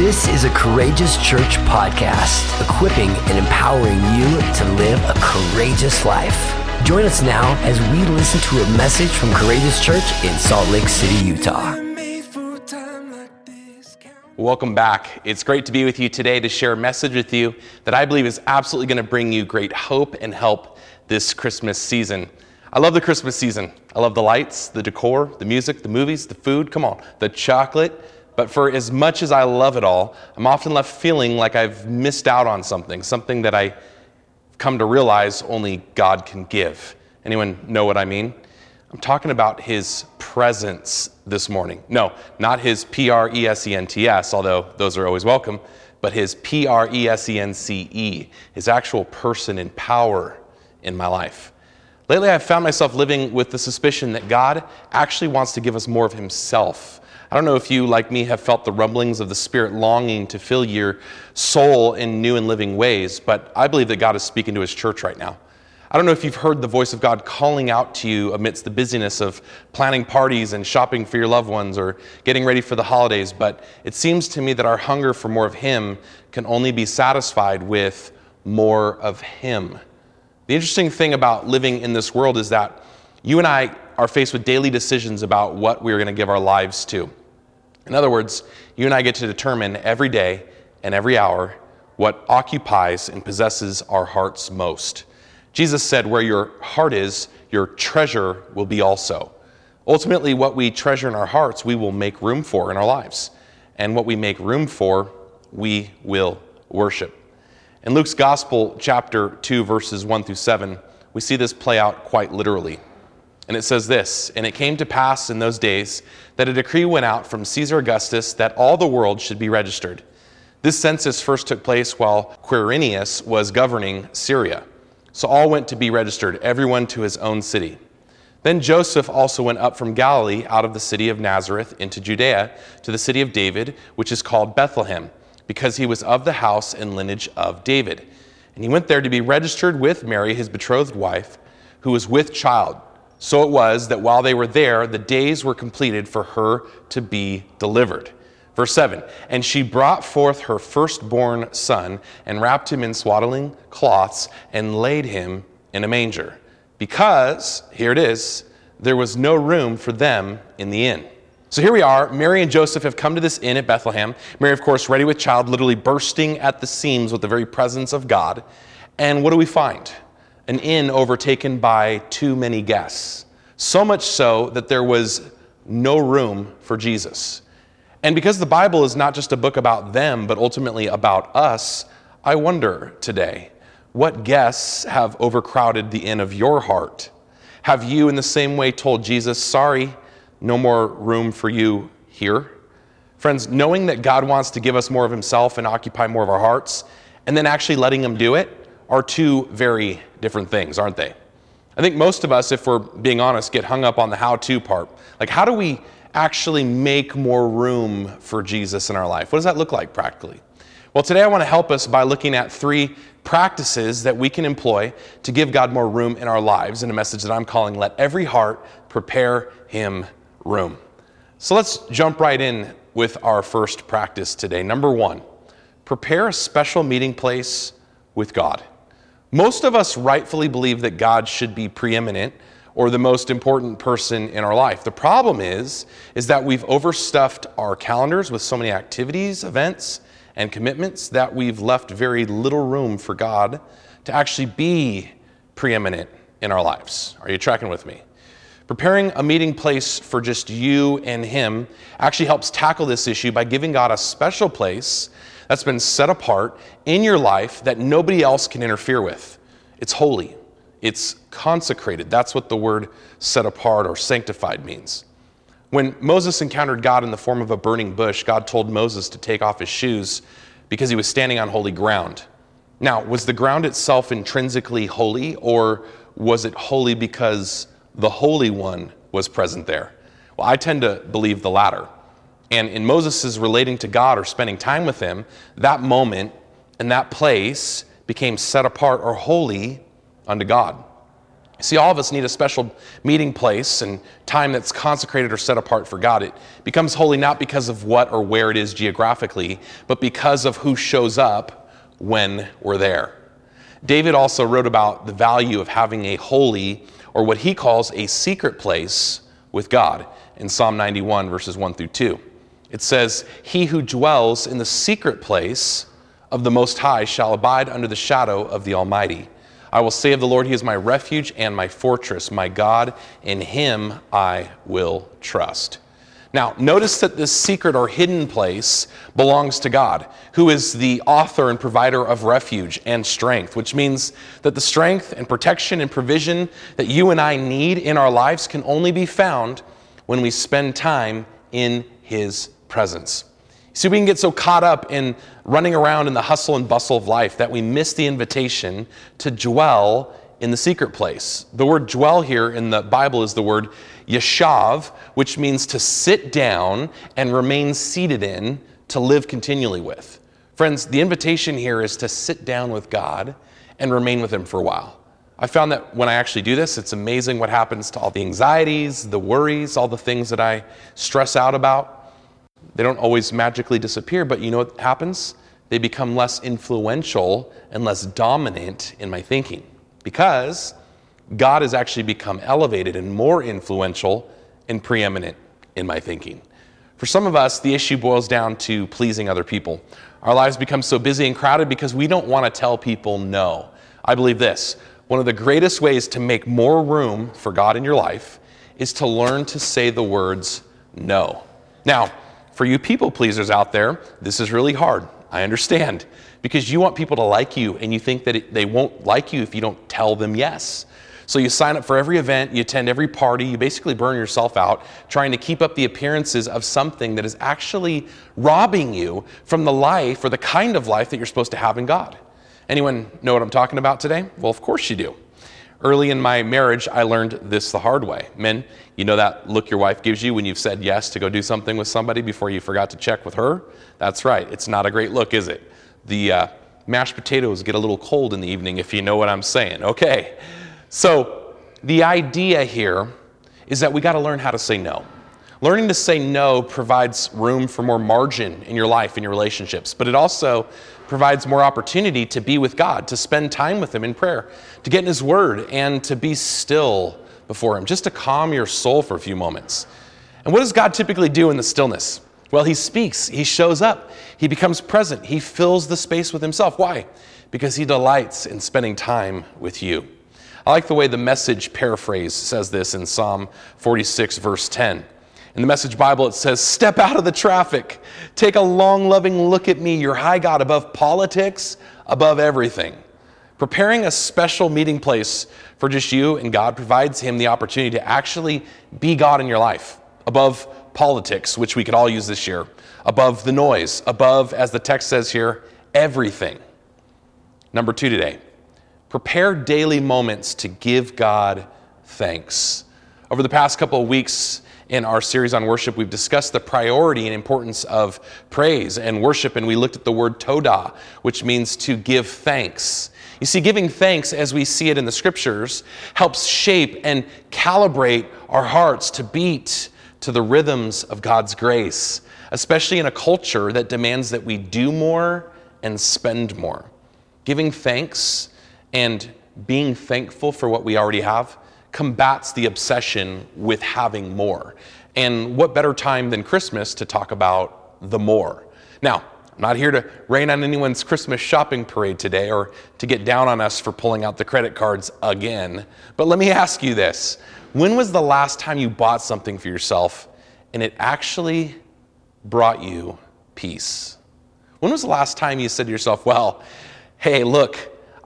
This is a Courageous Church podcast, equipping and empowering you to live a courageous life. Join us now as we listen to a message from Courageous Church in Salt Lake City, Utah. Welcome back. It's great to be with you today to share a message with you that I believe is absolutely going to bring you great hope and help this Christmas season. I love the Christmas season. I love the lights, the decor, the music, the movies, the food, come on, the chocolate. But for as much as I love it all, I'm often left feeling like I've missed out on something, something that I come to realize only God can give. Anyone know what I mean? I'm talking about his presence this morning. No, not his P R E S E N T S, although those are always welcome, but his P R E S E N C E, his actual person and power in my life. Lately, I've found myself living with the suspicion that God actually wants to give us more of Himself. I don't know if you, like me, have felt the rumblings of the Spirit longing to fill your soul in new and living ways, but I believe that God is speaking to His church right now. I don't know if you've heard the voice of God calling out to you amidst the busyness of planning parties and shopping for your loved ones or getting ready for the holidays, but it seems to me that our hunger for more of Him can only be satisfied with more of Him. The interesting thing about living in this world is that you and I are faced with daily decisions about what we're going to give our lives to. In other words, you and I get to determine every day and every hour what occupies and possesses our hearts most. Jesus said, Where your heart is, your treasure will be also. Ultimately, what we treasure in our hearts, we will make room for in our lives. And what we make room for, we will worship. In Luke's Gospel, chapter 2, verses 1 through 7, we see this play out quite literally. And it says this And it came to pass in those days that a decree went out from Caesar Augustus that all the world should be registered. This census first took place while Quirinius was governing Syria. So all went to be registered, everyone to his own city. Then Joseph also went up from Galilee out of the city of Nazareth into Judea to the city of David, which is called Bethlehem because he was of the house and lineage of David. And he went there to be registered with Mary, his betrothed wife, who was with child. So it was that while they were there, the days were completed for her to be delivered. Verse 7 And she brought forth her firstborn son, and wrapped him in swaddling cloths, and laid him in a manger. Because, here it is, there was no room for them in the inn. So here we are. Mary and Joseph have come to this inn at Bethlehem. Mary, of course, ready with child, literally bursting at the seams with the very presence of God. And what do we find? An inn overtaken by too many guests. So much so that there was no room for Jesus. And because the Bible is not just a book about them, but ultimately about us, I wonder today what guests have overcrowded the inn of your heart? Have you, in the same way, told Jesus, sorry? no more room for you here. Friends, knowing that God wants to give us more of Himself and occupy more of our hearts, and then actually letting Him do it, are two very different things, aren't they? I think most of us, if we're being honest, get hung up on the how to part. Like, how do we actually make more room for Jesus in our life? What does that look like practically? Well, today I want to help us by looking at three practices that we can employ to give God more room in our lives in a message that I'm calling Let Every Heart Prepare Him room. So let's jump right in with our first practice today. Number one, prepare a special meeting place with God. Most of us rightfully believe that God should be preeminent or the most important person in our life. The problem is is that we've overstuffed our calendars with so many activities, events, and commitments that we've left very little room for God to actually be preeminent in our lives. Are you tracking with me? Preparing a meeting place for just you and Him actually helps tackle this issue by giving God a special place that's been set apart in your life that nobody else can interfere with. It's holy, it's consecrated. That's what the word set apart or sanctified means. When Moses encountered God in the form of a burning bush, God told Moses to take off his shoes because he was standing on holy ground. Now, was the ground itself intrinsically holy, or was it holy because the Holy One was present there? Well, I tend to believe the latter. And in Moses' relating to God or spending time with Him, that moment and that place became set apart or holy unto God. See, all of us need a special meeting place and time that's consecrated or set apart for God. It becomes holy not because of what or where it is geographically, but because of who shows up when we're there. David also wrote about the value of having a holy, or what he calls a secret place with God in Psalm 91, verses 1 through 2. It says, He who dwells in the secret place of the Most High shall abide under the shadow of the Almighty. I will say of the Lord, He is my refuge and my fortress, my God, in Him I will trust. Now, notice that this secret or hidden place belongs to God, who is the author and provider of refuge and strength, which means that the strength and protection and provision that you and I need in our lives can only be found when we spend time in His presence. See, we can get so caught up in running around in the hustle and bustle of life that we miss the invitation to dwell in the secret place. The word dwell here in the Bible is the word yeshav, which means to sit down and remain seated in, to live continually with. Friends, the invitation here is to sit down with God and remain with Him for a while. I found that when I actually do this, it's amazing what happens to all the anxieties, the worries, all the things that I stress out about they don't always magically disappear, but you know what happens? They become less influential and less dominant in my thinking because God has actually become elevated and more influential and preeminent in my thinking. For some of us, the issue boils down to pleasing other people. Our lives become so busy and crowded because we don't want to tell people no. I believe this one of the greatest ways to make more room for God in your life is to learn to say the words no. Now, for you people pleasers out there, this is really hard. I understand. Because you want people to like you, and you think that it, they won't like you if you don't tell them yes. So you sign up for every event, you attend every party, you basically burn yourself out trying to keep up the appearances of something that is actually robbing you from the life or the kind of life that you're supposed to have in God. Anyone know what I'm talking about today? Well, of course you do. Early in my marriage, I learned this the hard way. Men, you know that look your wife gives you when you've said yes to go do something with somebody before you forgot to check with her? That's right. It's not a great look, is it? The uh, mashed potatoes get a little cold in the evening, if you know what I'm saying. Okay. So, the idea here is that we got to learn how to say no. Learning to say no provides room for more margin in your life, in your relationships, but it also provides more opportunity to be with God, to spend time with Him in prayer, to get in His Word, and to be still before Him, just to calm your soul for a few moments. And what does God typically do in the stillness? Well, He speaks, He shows up, He becomes present, He fills the space with Himself. Why? Because He delights in spending time with you. I like the way the message paraphrase says this in Psalm 46, verse 10. In the Message Bible, it says, Step out of the traffic. Take a long, loving look at me, your high God, above politics, above everything. Preparing a special meeting place for just you and God provides him the opportunity to actually be God in your life, above politics, which we could all use this year, above the noise, above, as the text says here, everything. Number two today, prepare daily moments to give God thanks. Over the past couple of weeks, in our series on worship, we've discussed the priority and importance of praise and worship, and we looked at the word toda, which means to give thanks. You see, giving thanks, as we see it in the scriptures, helps shape and calibrate our hearts to beat to the rhythms of God's grace, especially in a culture that demands that we do more and spend more. Giving thanks and being thankful for what we already have combats the obsession with having more. And what better time than Christmas to talk about the more? Now, I'm not here to rain on anyone's Christmas shopping parade today or to get down on us for pulling out the credit cards again. But let me ask you this When was the last time you bought something for yourself and it actually brought you peace? When was the last time you said to yourself, Well, hey, look,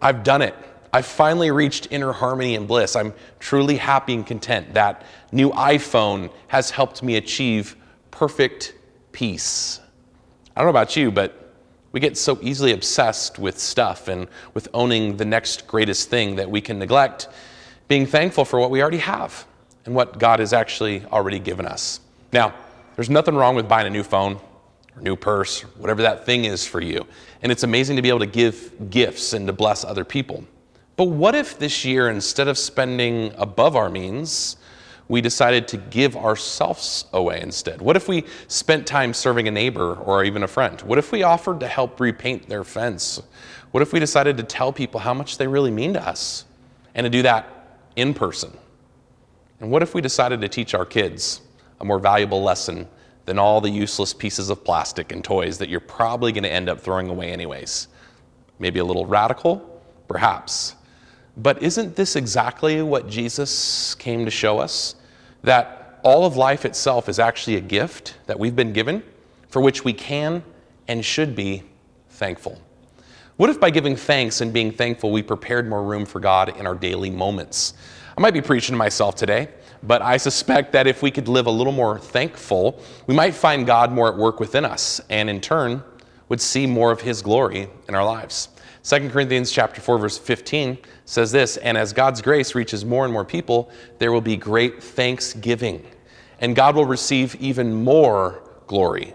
I've done it. I've finally reached inner harmony and bliss. I'm truly happy and content. That new iPhone has helped me achieve perfect peace. I don't know about you, but we get so easily obsessed with stuff and with owning the next greatest thing that we can neglect being thankful for what we already have and what God has actually already given us. Now, there's nothing wrong with buying a new phone or new purse, or whatever that thing is for you. And it's amazing to be able to give gifts and to bless other people. But what if this year, instead of spending above our means, we decided to give ourselves away instead? What if we spent time serving a neighbor or even a friend? What if we offered to help repaint their fence? What if we decided to tell people how much they really mean to us and to do that in person? And what if we decided to teach our kids a more valuable lesson than all the useless pieces of plastic and toys that you're probably going to end up throwing away anyways? Maybe a little radical? Perhaps. But isn't this exactly what Jesus came to show us? That all of life itself is actually a gift that we've been given for which we can and should be thankful. What if by giving thanks and being thankful, we prepared more room for God in our daily moments? I might be preaching to myself today, but I suspect that if we could live a little more thankful, we might find God more at work within us and in turn would see more of his glory in our lives. 2 Corinthians chapter 4 verse 15 says this, and as God's grace reaches more and more people, there will be great thanksgiving, and God will receive even more glory.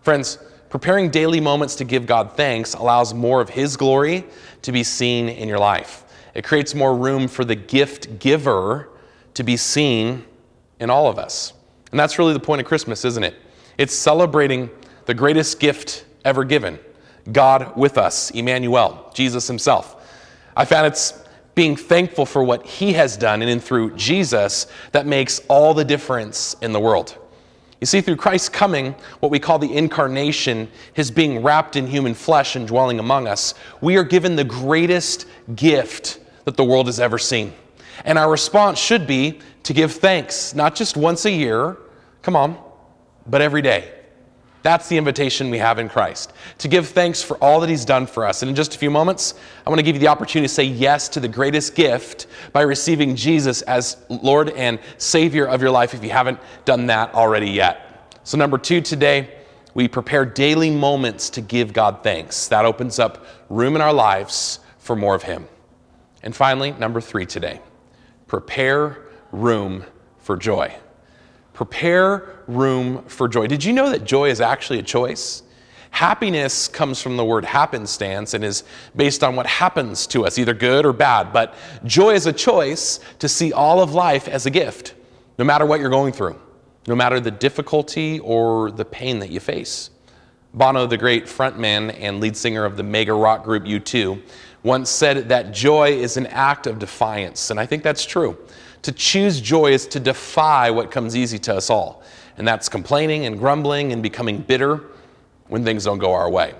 Friends, preparing daily moments to give God thanks allows more of his glory to be seen in your life. It creates more room for the gift giver to be seen in all of us. And that's really the point of Christmas, isn't it? It's celebrating the greatest gift ever given God with us, Emmanuel, Jesus himself. I found it's being thankful for what he has done and in through Jesus that makes all the difference in the world. You see, through Christ's coming, what we call the incarnation, his being wrapped in human flesh and dwelling among us, we are given the greatest gift that the world has ever seen. And our response should be to give thanks, not just once a year, come on, but every day. That's the invitation we have in Christ to give thanks for all that He's done for us. And in just a few moments, I want to give you the opportunity to say yes to the greatest gift by receiving Jesus as Lord and Savior of your life if you haven't done that already yet. So, number two today, we prepare daily moments to give God thanks. That opens up room in our lives for more of Him. And finally, number three today, prepare room for joy. Prepare room for joy. Did you know that joy is actually a choice? Happiness comes from the word happenstance and is based on what happens to us, either good or bad. But joy is a choice to see all of life as a gift, no matter what you're going through, no matter the difficulty or the pain that you face. Bono, the great frontman and lead singer of the mega rock group U2, once said that joy is an act of defiance. And I think that's true. To choose joy is to defy what comes easy to us all, and that's complaining and grumbling and becoming bitter when things don't go our way.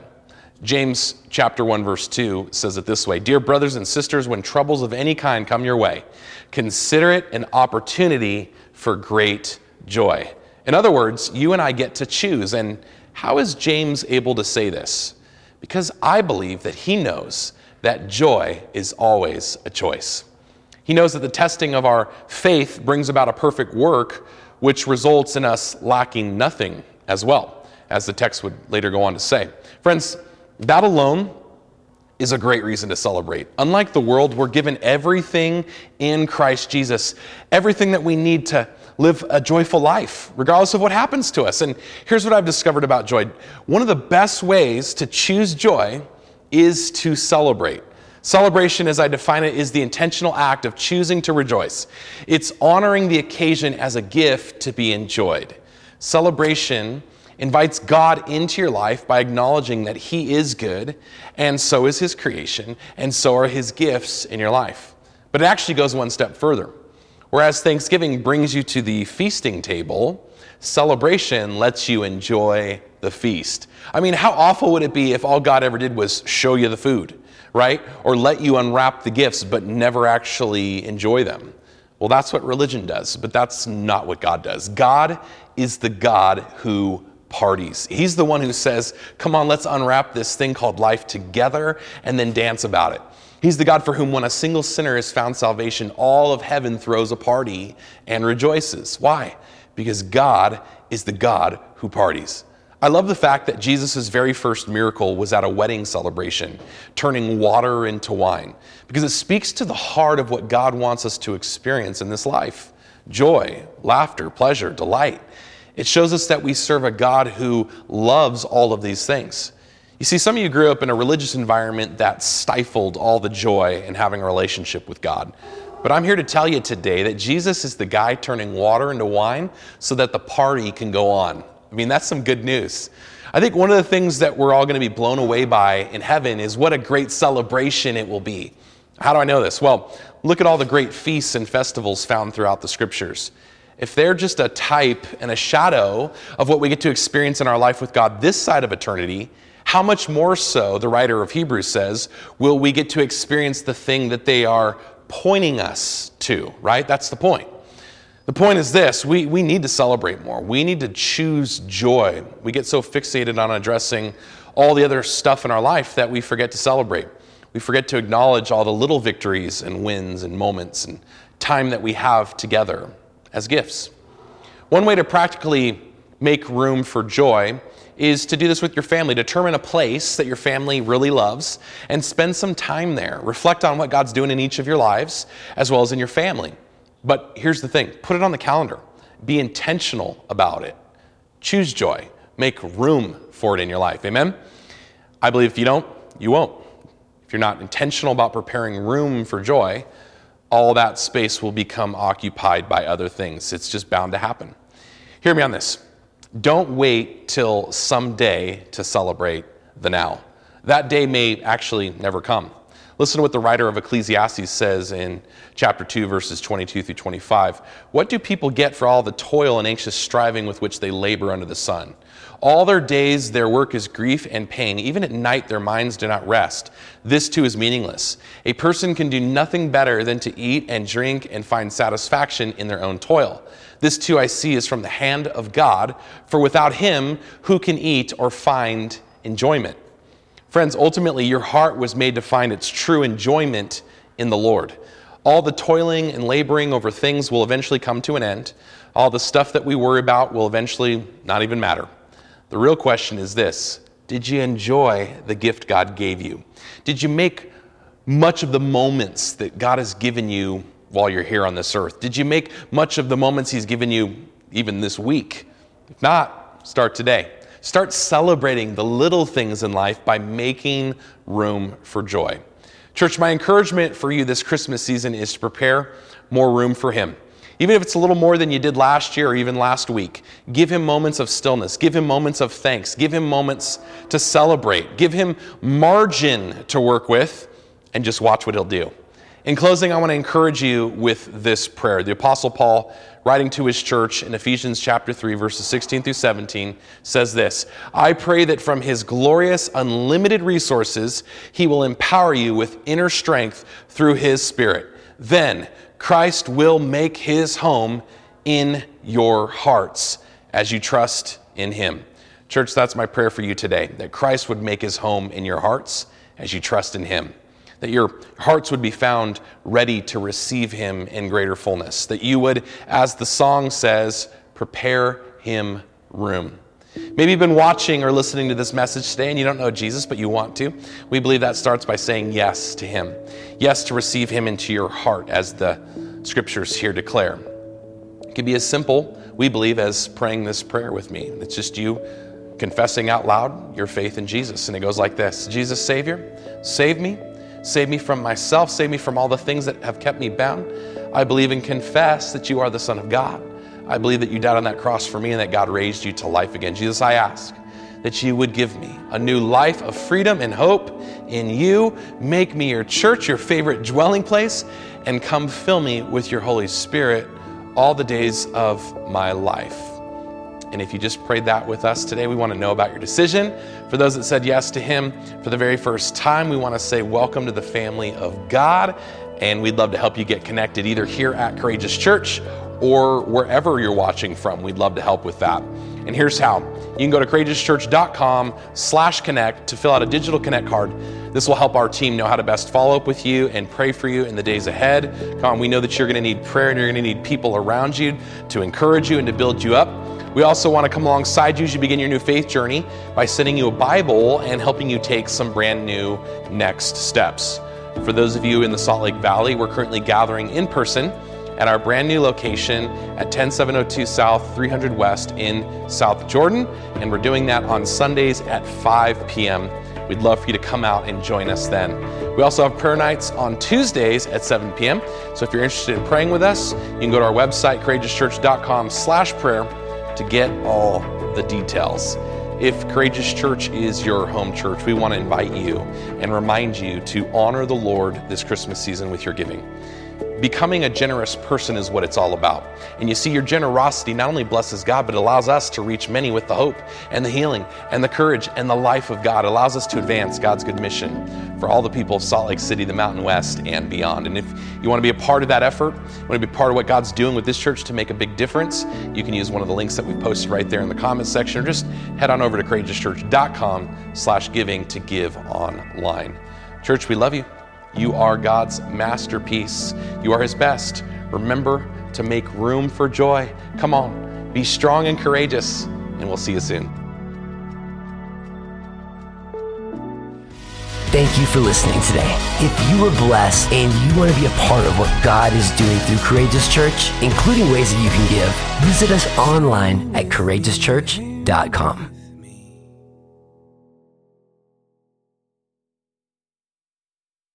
James chapter 1 verse 2 says it this way, "Dear brothers and sisters, when troubles of any kind come your way, consider it an opportunity for great joy." In other words, you and I get to choose. And how is James able to say this? Because I believe that he knows that joy is always a choice. He knows that the testing of our faith brings about a perfect work, which results in us lacking nothing as well, as the text would later go on to say. Friends, that alone is a great reason to celebrate. Unlike the world, we're given everything in Christ Jesus, everything that we need to live a joyful life, regardless of what happens to us. And here's what I've discovered about joy one of the best ways to choose joy is to celebrate. Celebration, as I define it, is the intentional act of choosing to rejoice. It's honoring the occasion as a gift to be enjoyed. Celebration invites God into your life by acknowledging that He is good, and so is His creation, and so are His gifts in your life. But it actually goes one step further. Whereas Thanksgiving brings you to the feasting table, celebration lets you enjoy the feast. I mean, how awful would it be if all God ever did was show you the food? Right? Or let you unwrap the gifts but never actually enjoy them. Well, that's what religion does, but that's not what God does. God is the God who parties. He's the one who says, Come on, let's unwrap this thing called life together and then dance about it. He's the God for whom, when a single sinner has found salvation, all of heaven throws a party and rejoices. Why? Because God is the God who parties. I love the fact that Jesus' very first miracle was at a wedding celebration, turning water into wine, because it speaks to the heart of what God wants us to experience in this life joy, laughter, pleasure, delight. It shows us that we serve a God who loves all of these things. You see, some of you grew up in a religious environment that stifled all the joy in having a relationship with God. But I'm here to tell you today that Jesus is the guy turning water into wine so that the party can go on. I mean, that's some good news. I think one of the things that we're all going to be blown away by in heaven is what a great celebration it will be. How do I know this? Well, look at all the great feasts and festivals found throughout the scriptures. If they're just a type and a shadow of what we get to experience in our life with God this side of eternity, how much more so, the writer of Hebrews says, will we get to experience the thing that they are pointing us to, right? That's the point. The point is this we, we need to celebrate more. We need to choose joy. We get so fixated on addressing all the other stuff in our life that we forget to celebrate. We forget to acknowledge all the little victories and wins and moments and time that we have together as gifts. One way to practically make room for joy is to do this with your family. Determine a place that your family really loves and spend some time there. Reflect on what God's doing in each of your lives as well as in your family. But here's the thing put it on the calendar, be intentional about it. Choose joy, make room for it in your life. Amen? I believe if you don't, you won't. If you're not intentional about preparing room for joy, all that space will become occupied by other things. It's just bound to happen. Hear me on this. Don't wait till someday to celebrate the now. That day may actually never come. Listen to what the writer of Ecclesiastes says in chapter 2, verses 22 through 25. What do people get for all the toil and anxious striving with which they labor under the sun? All their days, their work is grief and pain. Even at night, their minds do not rest. This too is meaningless. A person can do nothing better than to eat and drink and find satisfaction in their own toil. This too I see is from the hand of God, for without him, who can eat or find enjoyment? Friends, ultimately, your heart was made to find its true enjoyment in the Lord. All the toiling and laboring over things will eventually come to an end. All the stuff that we worry about will eventually not even matter. The real question is this Did you enjoy the gift God gave you? Did you make much of the moments that God has given you while you're here on this earth? Did you make much of the moments He's given you even this week? If not, start today. Start celebrating the little things in life by making room for joy. Church, my encouragement for you this Christmas season is to prepare more room for Him. Even if it's a little more than you did last year or even last week, give Him moments of stillness, give Him moments of thanks, give Him moments to celebrate, give Him margin to work with, and just watch what He'll do. In closing, I want to encourage you with this prayer. The Apostle Paul, writing to his church in Ephesians chapter 3, verses 16 through 17, says this I pray that from his glorious, unlimited resources, he will empower you with inner strength through his Spirit. Then Christ will make his home in your hearts as you trust in him. Church, that's my prayer for you today that Christ would make his home in your hearts as you trust in him that your hearts would be found ready to receive him in greater fullness, that you would, as the song says, prepare him room. Maybe you've been watching or listening to this message today and you don't know Jesus, but you want to. We believe that starts by saying yes to him. Yes to receive him into your heart, as the scriptures here declare. It can be as simple, we believe, as praying this prayer with me. It's just you confessing out loud your faith in Jesus. And it goes like this Jesus, Savior, save me Save me from myself. Save me from all the things that have kept me bound. I believe and confess that you are the Son of God. I believe that you died on that cross for me and that God raised you to life again. Jesus, I ask that you would give me a new life of freedom and hope in you. Make me your church, your favorite dwelling place, and come fill me with your Holy Spirit all the days of my life. And if you just prayed that with us today, we want to know about your decision. For those that said yes to Him for the very first time, we want to say welcome to the family of God. And we'd love to help you get connected either here at Courageous Church or wherever you're watching from. We'd love to help with that. And here's how. You can go to courageouschurch.com slash connect to fill out a digital connect card. This will help our team know how to best follow up with you and pray for you in the days ahead. Come on, we know that you're going to need prayer and you're going to need people around you to encourage you and to build you up. We also want to come alongside you as you begin your new faith journey by sending you a Bible and helping you take some brand new next steps. For those of you in the Salt Lake Valley, we're currently gathering in person at our brand new location at 10702 South, 300 West in South Jordan. And we're doing that on Sundays at 5 p.m. We'd love for you to come out and join us then. We also have prayer nights on Tuesdays at 7 p.m. So if you're interested in praying with us, you can go to our website, courageouschurch.com slash prayer to get all the details. If Courageous Church is your home church, we want to invite you and remind you to honor the Lord this Christmas season with your giving. Becoming a generous person is what it's all about. And you see, your generosity not only blesses God, but allows us to reach many with the hope and the healing and the courage and the life of God. It allows us to advance God's good mission for all the people of Salt Lake City, the Mountain West, and beyond. And if you want to be a part of that effort, you want to be part of what God's doing with this church to make a big difference, you can use one of the links that we've posted right there in the comments section, or just head on over to courageouschurch.com slash giving to give online. Church, we love you. You are God's masterpiece. You are His best. Remember to make room for joy. Come on, be strong and courageous, and we'll see you soon. Thank you for listening today. If you were blessed and you want to be a part of what God is doing through Courageous Church, including ways that you can give, visit us online at courageouschurch.com.